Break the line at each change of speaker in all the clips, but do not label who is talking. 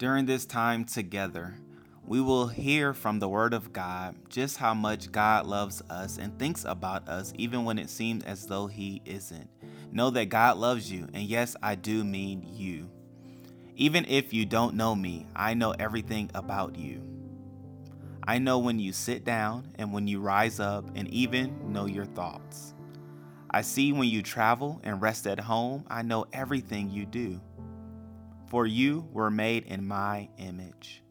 During this time together, we will hear from the Word of God just how much God loves us and thinks about us, even when it seems as though He isn't. Know that God loves you, and yes, I do mean you. Even if you don't know me, I know everything about you. I know when you sit down and when you rise up, and even know your thoughts. I see when you travel and rest at home, I know everything you do for you were made in my image.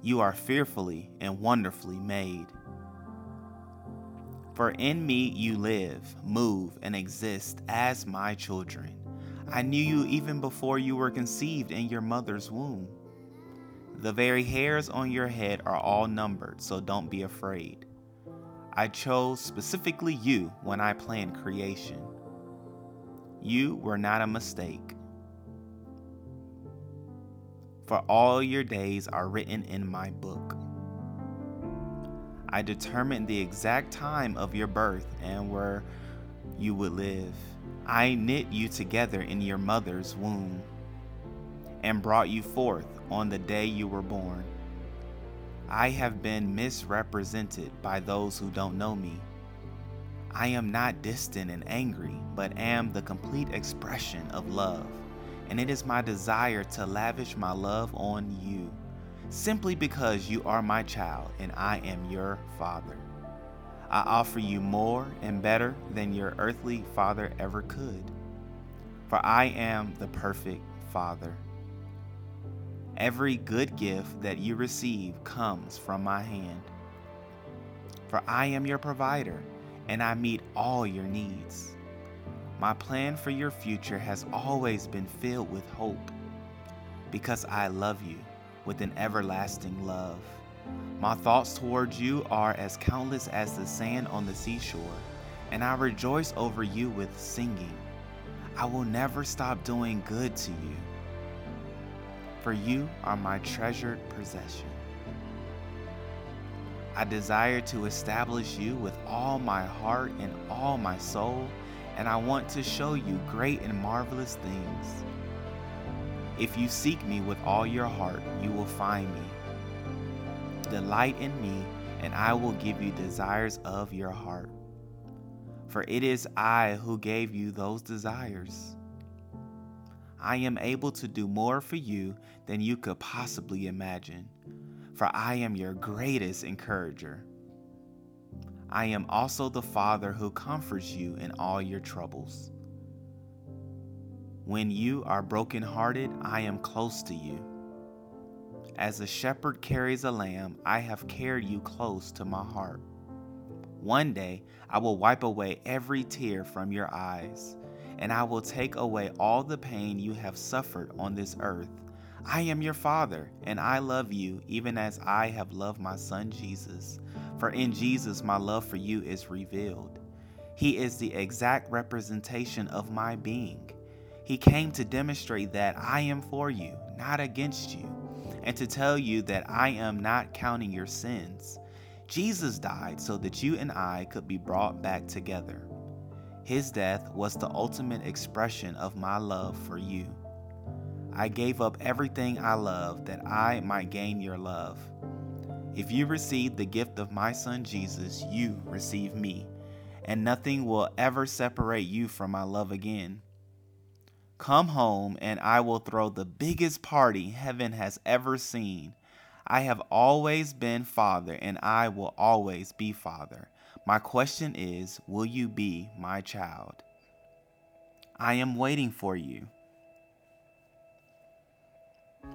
You are fearfully and wonderfully made. For in me you live, move, and exist as my children. I knew you even before you were conceived in your mother's womb. The very hairs on your head are all numbered, so don't be afraid. I chose specifically you when I planned creation. You were not a mistake for all your days are written in my book. I determined the exact time of your birth and where you would live. I knit you together in your mother's womb and brought you forth on the day you were born. I have been misrepresented by those who don't know me. I am not distant and angry, but am the complete expression of love and it is my desire to lavish my love on you, simply because you are my child and I am your father. I offer you more and better than your earthly father ever could, for I am the perfect father. Every good gift that you receive comes from my hand. For I am your provider, and I meet all your needs. My plan for your future has always been filled with hope because I love you with an everlasting love. My thoughts towards you are as countless as the sand on the seashore, and I rejoice over you with singing. I will never stop doing good to you, for you are my treasured possession. I desire to establish you with all my heart and all my soul and I want to show you great and marvelous things. If you seek me with all your heart, you will find me. Delight in me, and I will give you desires of your heart. For it is I who gave you those desires. I am able to do more for you than you could possibly imagine, for I am your greatest encourager. I am also the Father who comforts you in all your troubles. When you are brokenhearted, I am close to you. As a shepherd carries a lamb, I have carried you close to my heart. One day I will wipe away every tear from your eyes, and I will take away all the pain you have suffered on this earth. I am your Father, and I love you even as I have loved my Son Jesus. For in Jesus, my love for you is revealed. He is the exact representation of my being. He came to demonstrate that I am for you, not against you, and to tell you that I am not counting your sins. Jesus died so that you and I could be brought back together. His death was the ultimate expression of my love for you. I gave up everything I love that I might gain your love. If you receive the gift of my Son Jesus, you receive me, and nothing will ever separate you from my love again. Come home, and I will throw the biggest party heaven has ever seen. I have always been Father, and I will always be Father. My question is Will you be my child? I am waiting for you.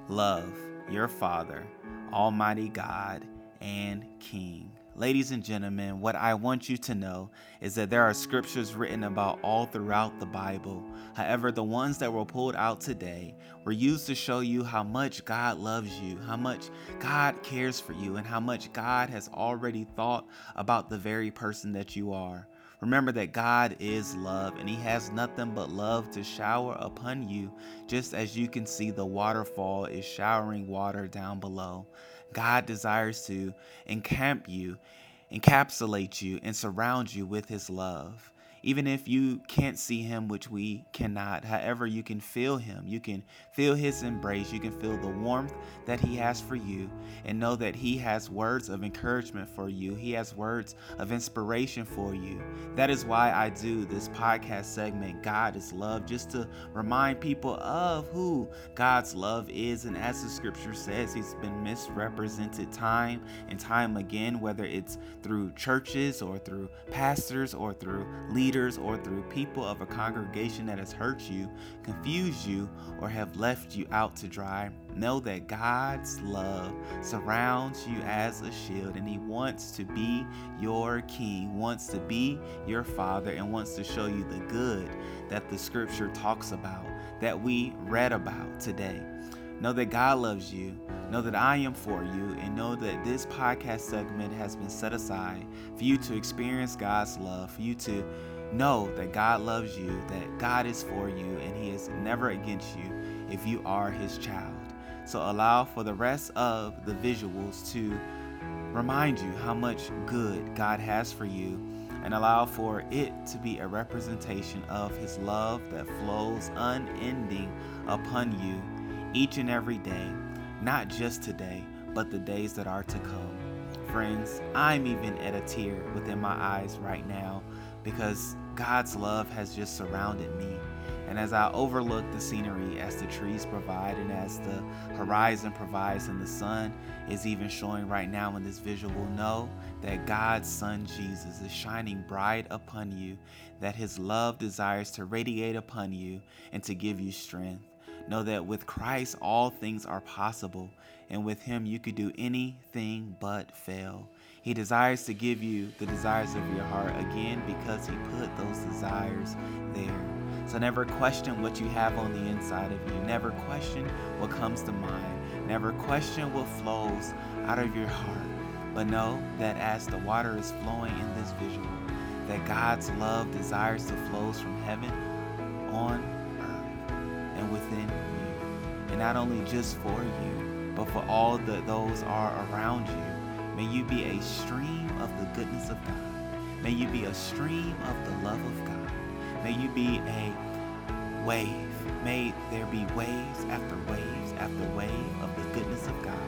Love your Father, Almighty God and King. Ladies and gentlemen, what I want you to know is that there are scriptures written about all throughout the Bible. However, the ones that were pulled out today were used to show you how much God loves you, how much God cares for you, and how much God has already thought about the very person that you are. Remember that God is love and He has nothing but love to shower upon you, just as you can see the waterfall is showering water down below. God desires to encamp you, encapsulate you, and surround you with His love. Even if you can't see Him, which we cannot, however, you can feel Him. You can feel His embrace. You can feel the warmth that He has for you and know that He has words of encouragement for you. He has words of inspiration for you. That is why I do this podcast segment, God is Love, just to remind people of who God's love is. And as the scripture says, He's been misrepresented time and time again, whether it's through churches or through pastors or through leaders or through people of a congregation that has hurt you, confused you, or have left you out to dry. Know that God's love surrounds you as a shield, and He wants to be your king, wants to be your father, and wants to show you the good that the scripture talks about, that we read about today. Know that God loves you. Know that I am for you. And know that this podcast segment has been set aside for you to experience God's love, for you to know that God loves you, that God is for you, and He is never against you if you are His child. So allow for the rest of the visuals to remind you how much good God has for you and allow for it to be a representation of His love that flows unending upon you each and every day, not just today, but the days that are to come. Friends, I'm even at a tear within my eyes right now because God's love has just surrounded me. And as I overlook the scenery as the trees provide and as the horizon provides and the sun is even showing right now in this visual, know that God's Son Jesus is shining bright upon you, that his love desires to radiate upon you and to give you strength. Know that with Christ, all things are possible, and with Him, you could do anything but fail. He desires to give you the desires of your heart again because He put those desires there. So never question what you have on the inside of you. Never question what comes to mind. Never question what flows out of your heart. But know that as the water is flowing in this visual, that God's love desires to flows from heaven on earth and within you. And not only just for you, but for all that those are around you. May you be a stream of the goodness of God. May you be a stream of the love of God. May you be a wave. May there be waves after waves after wave of the goodness of God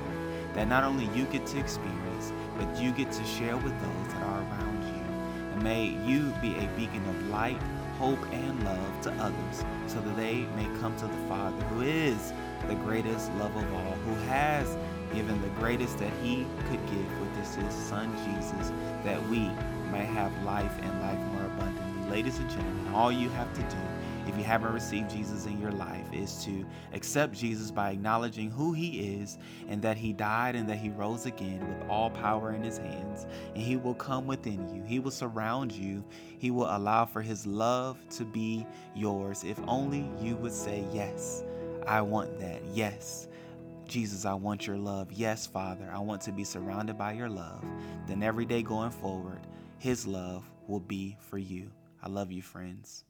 that not only you get to experience, but you get to share with those that are around you. And may you be a beacon of light hope, and love to others so that they may come to the Father who is the greatest love of all, who has given the greatest that he could give, which is his son Jesus, that we may have life and life more abundantly. Ladies and gentlemen, all you have to do if you haven't received Jesus in your life, is to accept Jesus by acknowledging who he is and that he died and that he rose again with all power in his hands. And he will come within you, he will surround you, he will allow for his love to be yours. If only you would say, Yes, I want that. Yes. Jesus, I want your love. Yes, Father, I want to be surrounded by your love. Then every day going forward, his love will be for you. I love you, friends.